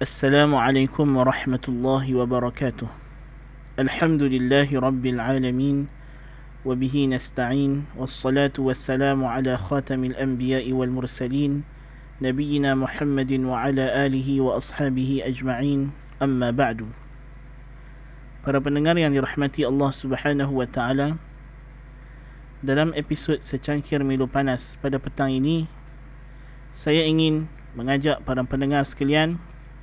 السلام عليكم ورحمة الله وبركاته. الحمد لله رب العالمين وبه نستعين والصلاة والسلام على خاتم الأنبياء والمرسلين نبينا محمد وعلى آله وأصحابه أجمعين. أما بعد. Para pendengar yang dirahmati Allah Subhanahu wa taala, dalam episod secangkir Milo Panas pada petang ini, saya ingin mengajak para pendengar sekalian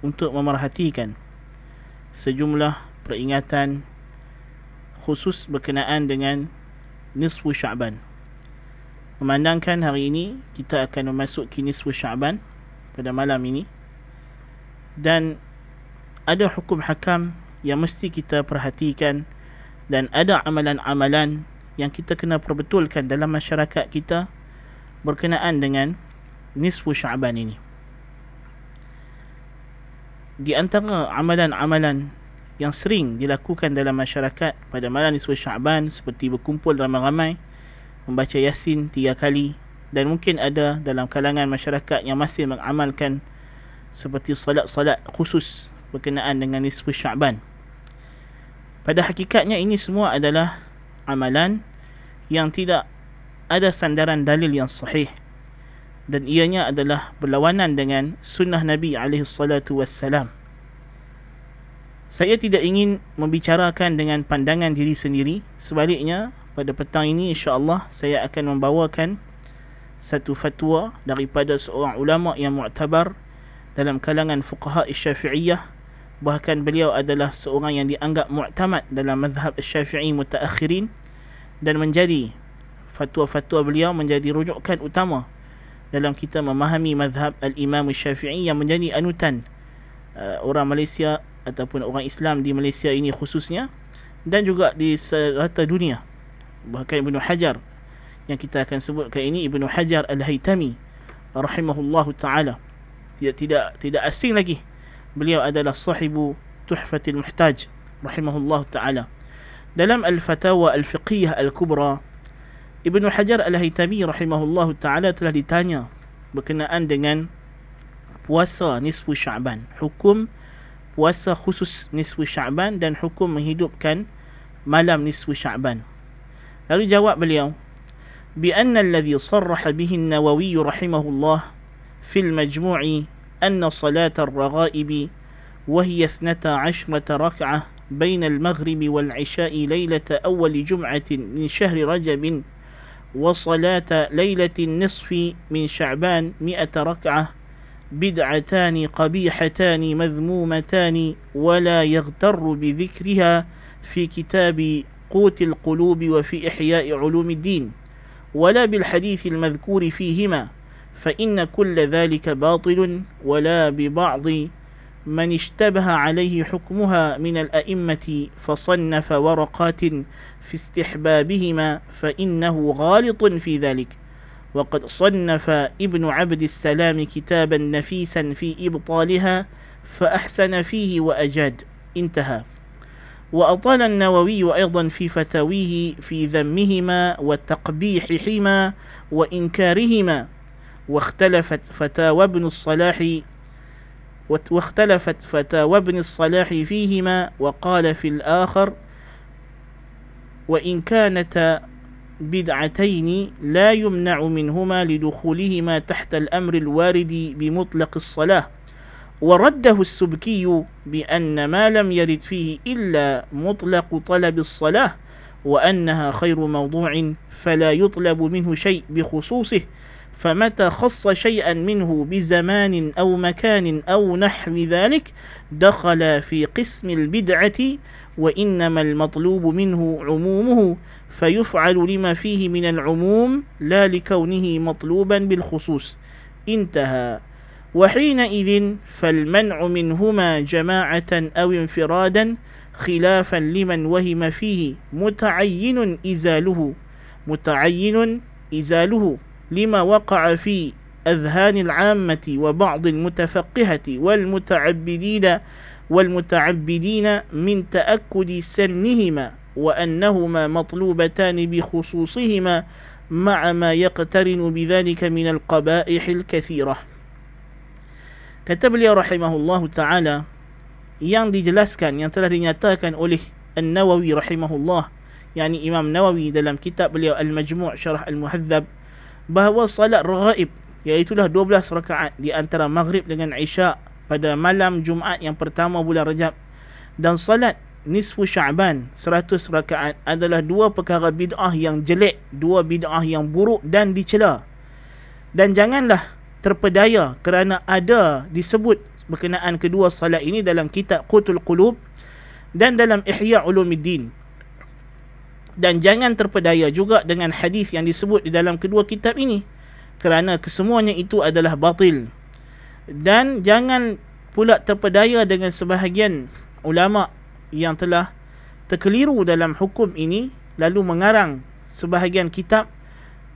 untuk memerhatikan sejumlah peringatan khusus berkenaan dengan nisfu Sya'ban. Memandangkan hari ini kita akan memasuki nisfu Sya'ban pada malam ini dan ada hukum hakam yang mesti kita perhatikan dan ada amalan-amalan yang kita kena perbetulkan dalam masyarakat kita berkenaan dengan nisfu Sya'ban ini. Di antara amalan-amalan yang sering dilakukan dalam masyarakat pada malam nisfu Sya'ban seperti berkumpul ramai-ramai membaca Yasin tiga kali dan mungkin ada dalam kalangan masyarakat yang masih mengamalkan seperti solat-solat khusus berkenaan dengan nisfu Sya'ban. Pada hakikatnya ini semua adalah amalan yang tidak ada sandaran dalil yang sahih dan ianya adalah berlawanan dengan sunnah Nabi alaihi salatu wassalam. Saya tidak ingin membicarakan dengan pandangan diri sendiri, sebaliknya pada petang ini insya-Allah saya akan membawakan satu fatwa daripada seorang ulama yang mu'tabar dalam kalangan fuqaha Syafi'iyah. Bahkan beliau adalah seorang yang dianggap mu'tamad dalam mazhab Syafi'i mutaakhirin. Dan menjadi fatwa-fatwa beliau menjadi rujukan utama dalam kita memahami mazhab al-Imam Syafi'i yang menjadi anutan uh, orang Malaysia ataupun orang Islam di Malaysia ini khususnya dan juga di serata dunia. Bahkan Ibnu Hajar yang kita akan sebutkan ini Ibnu Hajar Al-Haytami rahimahullahu taala. Tidak tidak tidak asing lagi. Beliau adalah sahibu Tuhfatil Muhtaj rahimahullah taala. Dalam Al-Fatawa Al-Fiqhiyah Al-Kubra, Ibnu Hajar Al-Haytami rahimahullah taala telah ditanya berkenaan dengan puasa nisfu Sya'ban, hukum puasa khusus nisfu Sya'ban dan hukum menghidupkan malam nisfu Sya'ban. Lalu jawab beliau, بأن الذي صرح به النووي رحمه الله في المجموع أن صلاة الرغائب وهي اثنتا عشرة ركعة بين المغرب والعشاء ليلة أول جمعة من شهر رجب وصلاة ليلة النصف من شعبان مئة ركعة بدعتان قبيحتان مذمومتان ولا يغتر بذكرها في كتاب قوت القلوب وفي إحياء علوم الدين ولا بالحديث المذكور فيهما فإن كل ذلك باطل ولا ببعض من اشتبه عليه حكمها من الأئمة فصنف ورقات في استحبابهما فإنه غالط في ذلك. وقد صنف ابن عبد السلام كتابا نفيسا في إبطالها فأحسن فيه وأجاد. انتهى. وأطال النووي أيضا في فتاويه في ذمهما وتقبيحهما وإنكارهما واختلفت فتاوى ابن الصلاح واختلفت فتاوى ابن الصلاح فيهما وقال في الآخر وإن كانتا بدعتين لا يمنع منهما لدخولهما تحت الأمر الوارد بمطلق الصلاة. ورده السبكي بأن ما لم يرد فيه إلا مطلق طلب الصلاة وأنها خير موضوع فلا يطلب منه شيء بخصوصه فمتى خص شيئا منه بزمان أو مكان أو نحو ذلك دخل في قسم البدعة وإنما المطلوب منه عمومه فيفعل لما فيه من العموم لا لكونه مطلوبا بالخصوص. انتهى. وحينئذ فالمنع منهما جماعة أو انفرادا خلافا لمن وهم فيه متعين إزاله متعين إزاله. لما وقع في أذهان العامة وبعض المتفقهة والمتعبدين والمتعبدين من تأكد سنهما وأنهما مطلوبتان بخصوصهما مع ما يقترن بذلك من القبائح الكثيرة. كتب لي رحمه الله تعالى yang dijelaskan yang telah dinyatakan oleh النووي رحمه الله يعني إمام نووي دلم كتاب beliau Al-Majmu' Syarah bahawa salat raghaib iaitu 12 rakaat di antara maghrib dengan isya pada malam Jumaat yang pertama bulan Rajab dan salat nisfu Sya'ban 100 rakaat adalah dua perkara bid'ah yang jelek, dua bid'ah yang buruk dan dicela. Dan janganlah terpedaya kerana ada disebut berkenaan kedua salat ini dalam kitab Qutul Qulub dan dalam Ihya Ulumuddin. Dan jangan terpedaya juga dengan hadis yang disebut di dalam kedua kitab ini. Kerana kesemuanya itu adalah batil. Dan jangan pula terpedaya dengan sebahagian ulama yang telah terkeliru dalam hukum ini lalu mengarang sebahagian kitab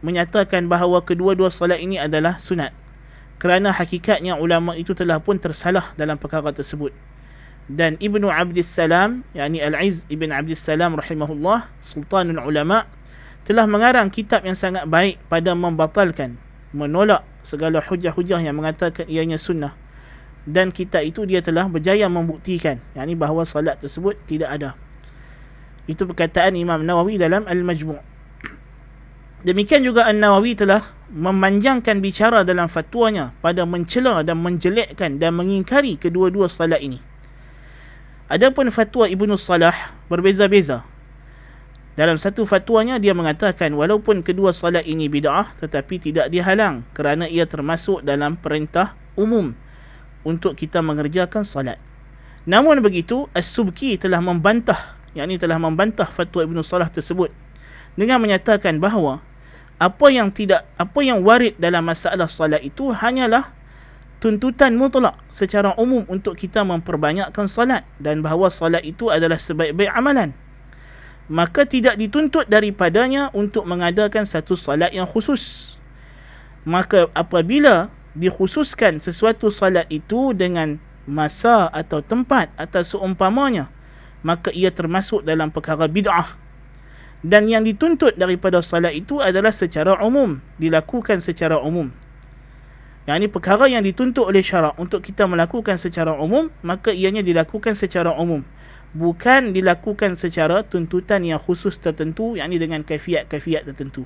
menyatakan bahawa kedua-dua solat ini adalah sunat. Kerana hakikatnya ulama itu telah pun tersalah dalam perkara tersebut dan Ibnu Abdus Salam yakni Al-Izz Ibn Abdus Salam rahimahullah sultanul ulama telah mengarang kitab yang sangat baik pada membatalkan menolak segala hujah-hujah yang mengatakan ianya sunnah. Dan kitab itu dia telah berjaya membuktikan yakni bahawa salat tersebut tidak ada. Itu perkataan Imam Nawawi dalam Al-Majmu' Demikian juga An-Nawawi telah memanjangkan bicara dalam fatwanya pada mencela dan menjelekkan dan mengingkari kedua-dua salat ini. Adapun fatwa Ibnu Salah berbeza-beza. Dalam satu fatwanya dia mengatakan walaupun kedua salat ini bid'ah tetapi tidak dihalang kerana ia termasuk dalam perintah umum untuk kita mengerjakan salat. Namun begitu As-Subki telah membantah yakni telah membantah fatwa Ibnu Salah tersebut dengan menyatakan bahawa apa yang tidak apa yang warid dalam masalah solat itu hanyalah tuntutan mutlak secara umum untuk kita memperbanyakkan solat dan bahawa solat itu adalah sebaik-baik amalan. Maka tidak dituntut daripadanya untuk mengadakan satu solat yang khusus. Maka apabila dikhususkan sesuatu solat itu dengan masa atau tempat atau seumpamanya maka ia termasuk dalam perkara bid'ah. Dan yang dituntut daripada salat itu adalah secara umum dilakukan secara umum yang ini perkara yang dituntut oleh syarak untuk kita melakukan secara umum maka ianya dilakukan secara umum bukan dilakukan secara tuntutan yang khusus tertentu yang ini dengan kafiat-kafiat tertentu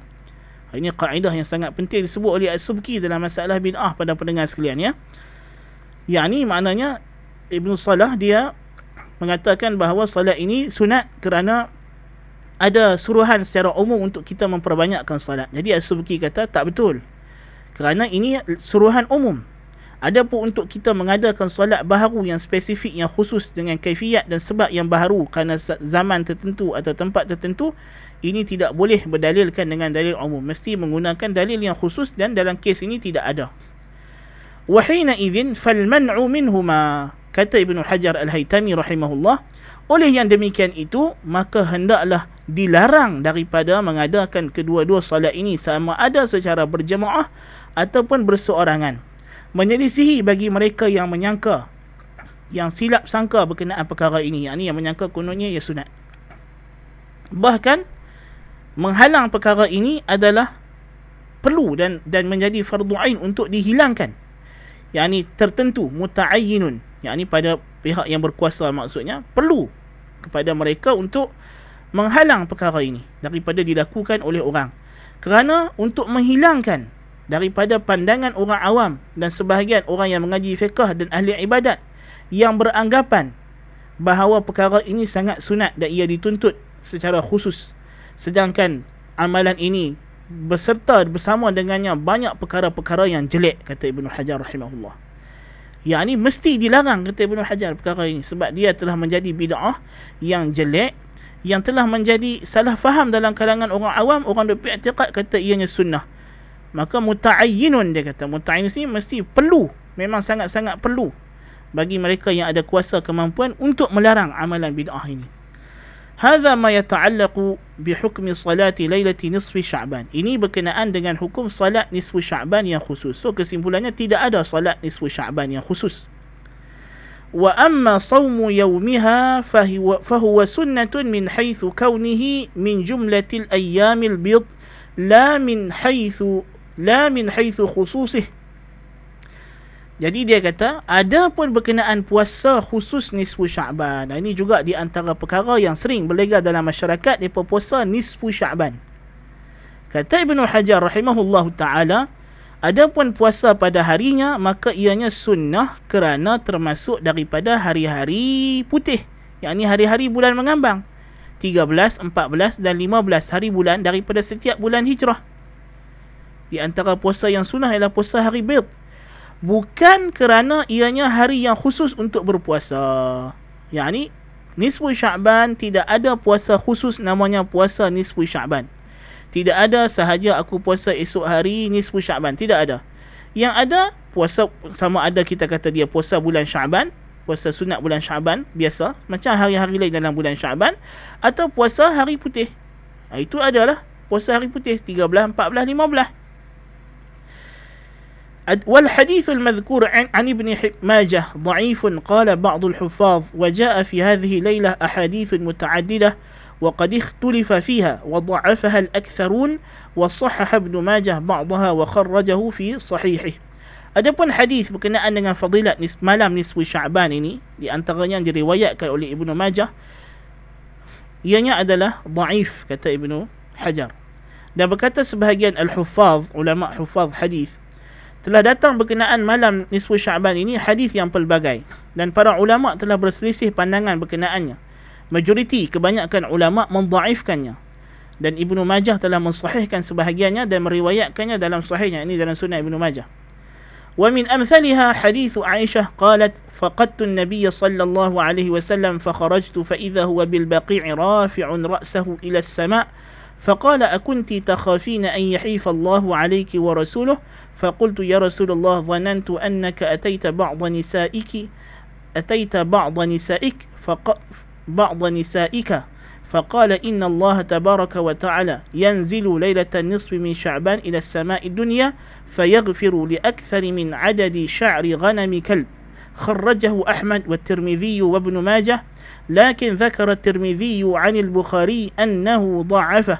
ini kaedah yang sangat penting disebut oleh As-Subki dalam masalah bid'ah pada pendengar sekalian ya yang ini maknanya Ibn Salah dia mengatakan bahawa salat ini sunat kerana ada suruhan secara umum untuk kita memperbanyakkan salat. Jadi As-Subki kata tak betul. Kerana ini suruhan umum. Ada pun untuk kita mengadakan solat baharu yang spesifik yang khusus dengan kaifiat dan sebab yang baharu kerana zaman tertentu atau tempat tertentu ini tidak boleh berdalilkan dengan dalil umum. Mesti menggunakan dalil yang khusus dan dalam kes ini tidak ada. Wahina idzin fal man'u minhuma kata Ibnu Hajar Al-Haytami rahimahullah. Oleh yang demikian itu, maka hendaklah dilarang daripada mengadakan kedua-dua solat ini sama ada secara berjemaah ataupun berseorangan. Menyelisihi bagi mereka yang menyangka, yang silap sangka berkenaan perkara ini. Yang ini yang menyangka kononnya ia sunat. Bahkan, menghalang perkara ini adalah perlu dan dan menjadi fardu ain untuk dihilangkan. Yang ini tertentu, muta'ayyinun. Yang ini pada pihak yang berkuasa maksudnya perlu kepada mereka untuk menghalang perkara ini daripada dilakukan oleh orang kerana untuk menghilangkan daripada pandangan orang awam dan sebahagian orang yang mengaji fiqh dan ahli ibadat yang beranggapan bahawa perkara ini sangat sunat dan ia dituntut secara khusus. Sedangkan amalan ini berserta bersama dengannya banyak perkara-perkara yang jelek kata Ibnu Hajar rahimahullah. Yang ini mesti dilarang kata Ibn Hajar perkara ini sebab dia telah menjadi bid'ah yang jelek yang telah menjadi salah faham dalam kalangan orang awam orang duk i'tiqad kata ianya sunnah maka muta'ayyinun dia kata muta'ayyinun ni mesti perlu memang sangat-sangat perlu bagi mereka yang ada kuasa kemampuan untuk melarang amalan bid'ah ini Hadha ma yata'allaqu bi hukmi salati lailati nisfi Sya'ban. Ini berkenaan dengan hukum salat nisfu Sya'ban yang khusus. So kesimpulannya tidak ada salat nisfu Sya'ban yang khusus. Wa amma sawmu yawmiha fahuwa sunnatun min haythu kaunihi min jumlatil ayyamil bid la min haythu la min haythu khususih. Jadi dia kata, ada pun berkenaan puasa khusus nisfu Sya'ban. Ini juga di antara perkara yang sering berlegar dalam masyarakat, dia puasa nisfu Sya'ban. Kata Ibn Hajar rahimahullahu ta'ala, ada pun puasa pada harinya, maka ianya sunnah kerana termasuk daripada hari-hari putih. Yang ini hari-hari bulan mengambang. 13, 14 dan 15 hari bulan daripada setiap bulan hijrah. Di antara puasa yang sunnah ialah puasa hari bid bukan kerana ianya hari yang khusus untuk berpuasa. Yang ni nisfu Syaban tidak ada puasa khusus namanya puasa nisfu Syaban. Tidak ada sahaja aku puasa esok hari nisfu Syaban, tidak ada. Yang ada puasa sama ada kita kata dia puasa bulan Syaban, puasa sunat bulan Syaban biasa macam hari-hari lain dalam bulan Syaban atau puasa hari putih. Ha, itu adalah puasa hari putih 13, 14, 15. والحديث المذكور عن, عن ابن ماجه ضعيف قال بعض الحفاظ وجاء في هذه الليلة أحاديث متعددة وقد اختلف فيها وضعفها الأكثرون وصحح ابن ماجه بعضها وخرجه في صحيحه Adapun hadis berkenaan dengan fadilat nis malam nisfu Sya'ban ini di antaranya yang diriwayatkan oleh Ibnu Majah ianya adalah dhaif kata Ibnu Hajar. Dan berkata sebahagian al-huffaz ulama huffaz hadis telah datang berkenaan malam nisfu Syaban ini hadis yang pelbagai dan para ulama telah berselisih pandangan berkenaannya. Majoriti kebanyakan ulama mendhaifkannya dan Ibnu Majah telah mensahihkan sebahagiannya dan meriwayatkannya dalam sahihnya ini dalam sunnah Ibnu Majah. ومن أمثلها حديث عائشة قالت فقدت النبي صلى الله عليه وسلم فخرجت فإذا هو بالبقيع رافع رأسه إلى السماء فقال أكنت تخافين أن يحيف الله عليك ورسوله فقلت يا رسول الله ظننت أنك أتيت بعض نسائك أتيت بعض نسائك فق بعض نسائك. فقال إن الله تبارك وتعالى ينزل ليلة النصف من شعبان إلى السماء الدنيا فيغفر لأكثر من عدد شعر غنم كلب. خرجه أحمد والترمذي وابن ماجه لكن ذكر الترمذي عن البخاري أنه ضعفه.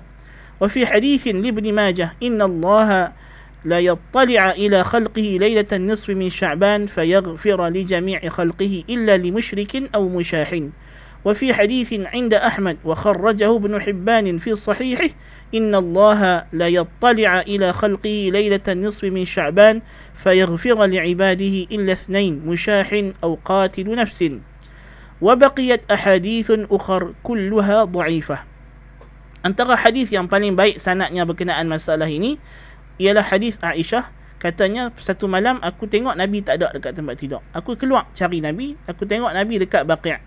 وفي حديث لابن ماجه إن الله لا يطلع إلى خلقه ليلة النصف من شعبان فيغفر لجميع خلقه إلا لمشرك أو مشاح وفي حديث عند أحمد وخرجه ابن حبان في صحيحه إن الله لا يطلع إلى خلقه ليلة النصف من شعبان فيغفر لعباده إلا اثنين مشاح أو قاتل نفس. وبقيت أحاديث أخر كلها ضعيفة. Antara hadis yang paling baik sanadnya berkenaan masalah ialah hadis Aisyah katanya satu malam aku tengok Nabi tak ada dekat tempat tidur. Aku keluar cari Nabi, aku tengok Nabi dekat Baqi'.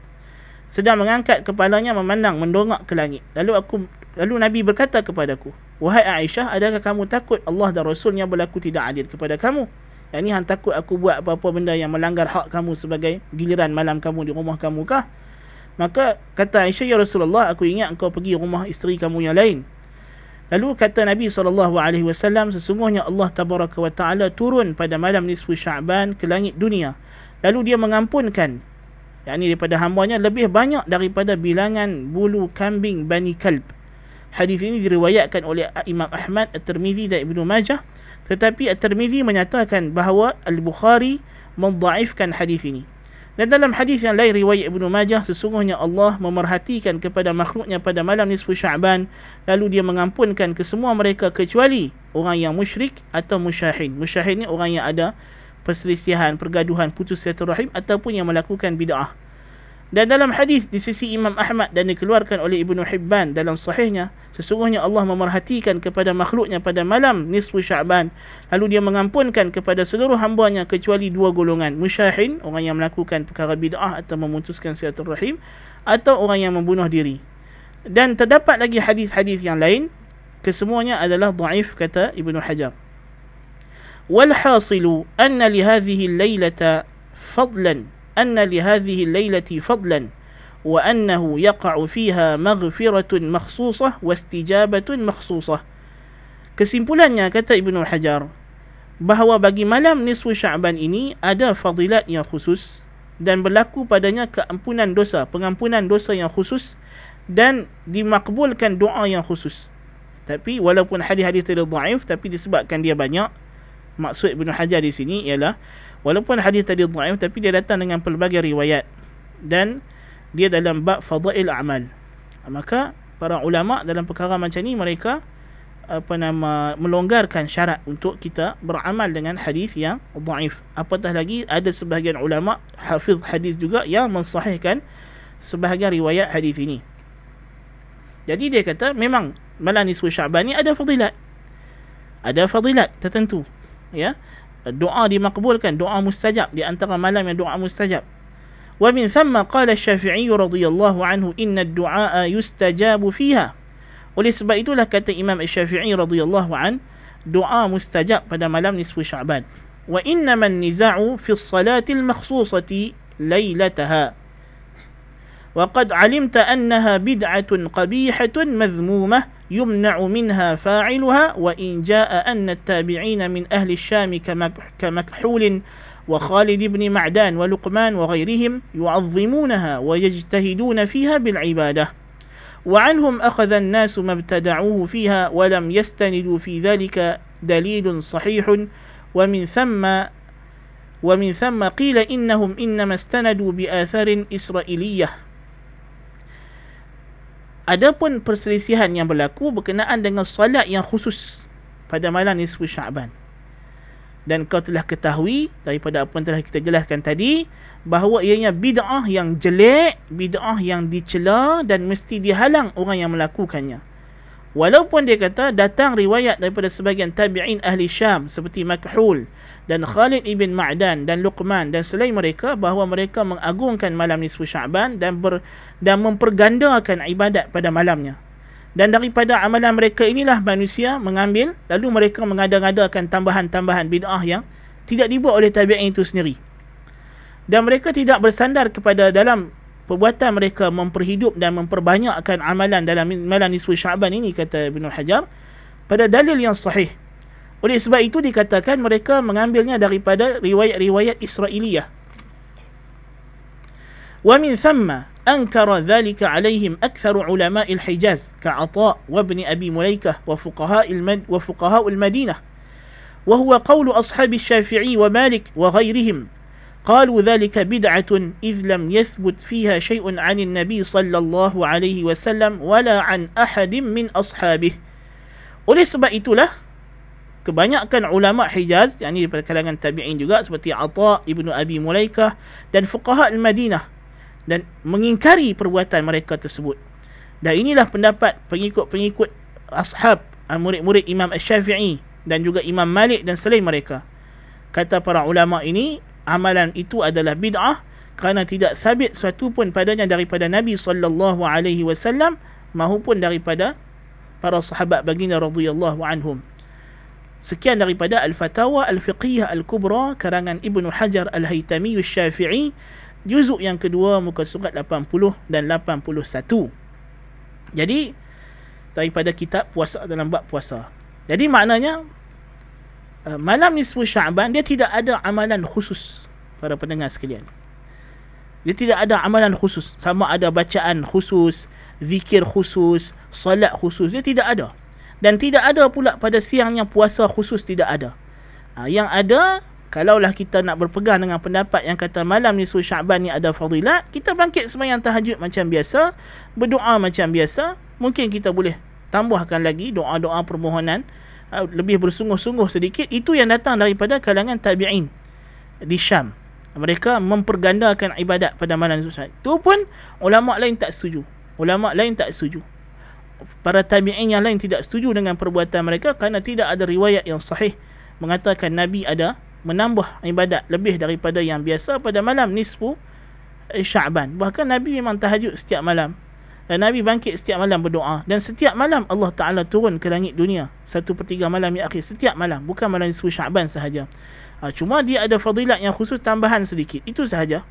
Sedang mengangkat kepalanya memandang mendongak ke langit. Lalu aku lalu Nabi berkata kepadaku, "Wahai Aisyah, adakah kamu takut Allah dan Rasulnya berlaku tidak adil kepada kamu?" Yang ni hang takut aku buat apa-apa benda yang melanggar hak kamu sebagai giliran malam kamu di rumah kamu kah? Maka kata Aisyah, "Ya Rasulullah, aku ingat engkau pergi rumah isteri kamu yang lain." Lalu kata Nabi SAW, sesungguhnya Allah Tabaraka wa Ta'ala turun pada malam nisfu Sya'ban ke langit dunia. Lalu dia mengampunkan, yakni daripada hambanya lebih banyak daripada bilangan bulu kambing Bani Kalb. Hadis ini diriwayatkan oleh Imam Ahmad, At-Tirmizi dan Ibnu Majah. Tetapi At-Tirmizi menyatakan bahawa Al-Bukhari mendhaifkan hadis ini. Dan dalam hadis yang lain riwayat Ibnu Majah sesungguhnya Allah memerhatikan kepada makhluknya pada malam nisfu Sya'ban lalu dia mengampunkan ke semua mereka kecuali orang yang musyrik atau musyahin. Musyahin ni orang yang ada perselisihan, pergaduhan, putus silaturahim ataupun yang melakukan bid'ah. Dan dalam hadis di sisi Imam Ahmad dan dikeluarkan oleh Ibnu Hibban dalam sahihnya, sesungguhnya Allah memerhatikan kepada makhluknya pada malam nisfu Sya'ban. Lalu dia mengampunkan kepada seluruh hambanya kecuali dua golongan. Musyahin, orang yang melakukan perkara bid'ah atau memutuskan silaturahim. Atau orang yang membunuh diri. Dan terdapat lagi hadis-hadis yang lain. Kesemuanya adalah da'if kata Ibnu Hajar. Walhasilu anna lihadhihi laylata fadlan أن لهذه الليلة فضلا وأنه يقع فيها مغفرة مخصوصة واستجابة مخصوصة Kesimpulannya kata Ibnu Hajar bahawa bagi malam nisfu Sya'ban ini ada fadilat yang khusus dan berlaku padanya keampunan dosa, pengampunan dosa yang khusus dan dimakbulkan doa yang khusus. Tapi walaupun hadis-hadis itu dhaif tapi disebabkan dia banyak maksud Ibnu Hajar di sini ialah walaupun hadis tadi dhaif tapi dia datang dengan pelbagai riwayat. Dan dia dalam bab fadail amal. Maka para ulama dalam perkara macam ni mereka apa nama melonggarkan syarat untuk kita beramal dengan hadis yang dhaif. Apatah lagi ada sebahagian ulama hafiz hadis juga yang mensahihkan sebahagian riwayat hadis ini. Jadi dia kata memang malam nisfu Syaban ni ada fadilat. Ada fadilat tertentu ya doa dimakbulkan doa mustajab di antara malam yang doa mustajab ومن ثم قال الشافعي رضي الله عنه إن الدعاء يستجاب فيها oleh sebab itulah kata Imam Syafi'i radhiyallahu an doa mustajab pada malam nisfu Sya'ban. Wa innama an-niza'u fi as-salati al-makhsusati laylataha. Qad 'alimta annaha bid'atun qabihah madhmumah يمنع منها فاعلها وإن جاء أن التابعين من أهل الشام كمكحول وخالد بن معدان ولقمان وغيرهم يعظمونها ويجتهدون فيها بالعبادة. وعنهم أخذ الناس ما ابتدعوه فيها ولم يستندوا في ذلك دليل صحيح. ومن ثم ومن ثم قيل إنهم إنما استندوا بآثار إسرائيلية. Adapun perselisihan yang berlaku berkenaan dengan salat yang khusus pada malam nisfu Syaban. Dan kau telah ketahui daripada apa yang telah kita jelaskan tadi bahawa ianya bid'ah yang jelek, bid'ah yang dicela dan mesti dihalang orang yang melakukannya. Walaupun dia kata datang riwayat daripada sebagian tabi'in ahli Syam seperti Makhul dan Khalid ibn Ma'dan dan Luqman dan selain mereka bahawa mereka mengagungkan malam nisfu Sya'ban dan ber, dan mempergandakan ibadat pada malamnya. Dan daripada amalan mereka inilah manusia mengambil lalu mereka mengada-ngadakan tambahan-tambahan bid'ah yang tidak dibuat oleh tabi'in itu sendiri dan mereka tidak bersandar kepada dalam perbuatan mereka memperhidup dan memperbanyakkan amalan dalam malam nisfu Syaban ini kata Ibn Hajar pada dalil yang sahih. Oleh sebab itu dikatakan mereka mengambilnya daripada riwayat-riwayat Israiliyah. Wa min thamma ankara dhalika alaihim akthar ulama al-Hijaz ka'ata wa ibn Abi Mulaikah wa fuqaha al-Mad wa fuqaha al-Madinah. وهو قول أصحاب الشافعي ومالك وغيرهم قالوا ذلك بدعة إذ لم يثبت فيها شيء عن النبي صلى الله عليه وسلم ولا عن أحد من أصحابه oleh sebab itulah kebanyakan ulama Hijaz yang ini daripada kalangan tabi'in juga seperti Atha ibnu Abi Mulaikah dan fuqaha al-Madinah dan mengingkari perbuatan mereka tersebut dan inilah pendapat pengikut-pengikut ashab murid-murid Imam Asy-Syafi'i dan juga Imam Malik dan selain mereka kata para ulama ini amalan itu adalah bid'ah kerana tidak sabit sesuatu pun padanya daripada Nabi sallallahu alaihi wasallam maupun daripada para sahabat baginda radhiyallahu anhum. Sekian daripada Al-Fatawa Al-Fiqhiyah Al-Kubra karangan Ibnu Hajar Al-Haytami Al-Syafi'i juzuk yang kedua muka surat 80 dan 81. Jadi daripada kitab puasa dalam bab puasa. Jadi maknanya Uh, malam nisfu Syaban dia tidak ada amalan khusus para pendengar sekalian. Dia tidak ada amalan khusus sama ada bacaan khusus, zikir khusus, solat khusus dia tidak ada. Dan tidak ada pula pada siangnya puasa khusus tidak ada. Ha, yang ada kalaulah kita nak berpegang dengan pendapat yang kata malam nisfu Syaban ni ada fadilat, kita bangkit sembahyang tahajud macam biasa, berdoa macam biasa, mungkin kita boleh tambahkan lagi doa-doa permohonan lebih bersungguh-sungguh sedikit itu yang datang daripada kalangan tabi'in di Syam. Mereka mempergandakan ibadat pada malam Jumaat itu pun ulama lain tak setuju. Ulama lain tak setuju. Para tabi'in yang lain tidak setuju dengan perbuatan mereka kerana tidak ada riwayat yang sahih mengatakan Nabi ada menambah ibadat lebih daripada yang biasa pada malam nisfu Sya'ban bahkan Nabi memang tahajud setiap malam dan Nabi bangkit setiap malam berdoa. Dan setiap malam Allah Taala turun ke langit dunia. Satu per tiga malam yang akhir. Setiap malam. Bukan malam nisfu Syaban sahaja. Ha, cuma dia ada fadilat yang khusus tambahan sedikit. Itu sahaja.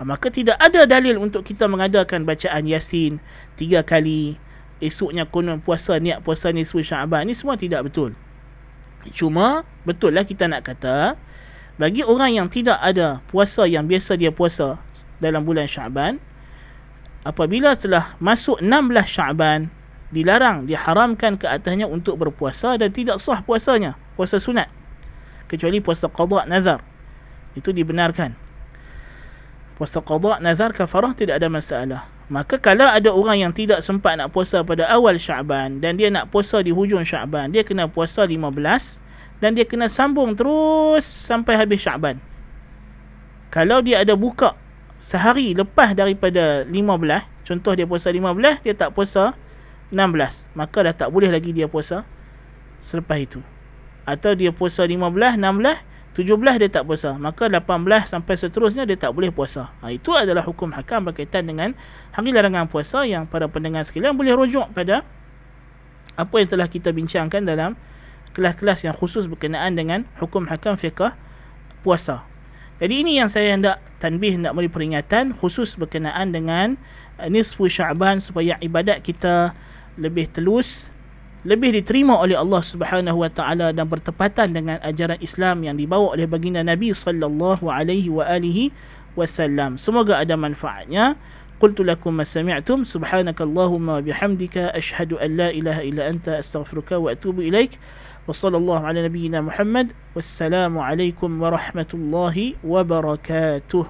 Ha, maka tidak ada dalil untuk kita mengadakan bacaan Yasin tiga kali. Esoknya konon puasa niat puasa nisfu Syaban ni semua tidak betul. Cuma betul lah kita nak kata bagi orang yang tidak ada puasa yang biasa dia puasa dalam bulan Syaban apabila telah masuk 16 Syaban dilarang diharamkan ke atasnya untuk berpuasa dan tidak sah puasanya puasa sunat kecuali puasa qada nazar Itu dibenarkan. Puasa qada, nazar, kafarah tidak ada masalah. Maka kalau ada orang yang tidak sempat nak puasa pada awal Syaban dan dia nak puasa di hujung Syaban, dia kena puasa 15 dan dia kena sambung terus sampai habis Syaban. Kalau dia ada buka sehari lepas daripada 15, contoh dia puasa 15, dia tak puasa 16, maka dah tak boleh lagi dia puasa selepas itu. Atau dia puasa 15, 16, 17 dia tak puasa. Maka 18 sampai seterusnya dia tak boleh puasa. Ha, itu adalah hukum hakam berkaitan dengan hari larangan puasa yang para pendengar sekalian boleh rujuk pada apa yang telah kita bincangkan dalam kelas-kelas yang khusus berkenaan dengan hukum hakam fiqah puasa. Jadi ini yang saya hendak tanbih, hendak beri peringatan khusus berkenaan dengan nisfu Syaban supaya ibadat kita lebih telus, lebih diterima oleh Allah Subhanahu wa taala dan bertepatan dengan ajaran Islam yang dibawa oleh baginda Nabi sallallahu alaihi wa alihi wasallam. Semoga ada manfaatnya. Qultu lakum ma sami'tum subhanakallahumma wa bihamdika ashhadu an la ilaha illa anta astaghfiruka wa atubu وصلى الله على نبينا محمد والسلام عليكم ورحمة الله وبركاته.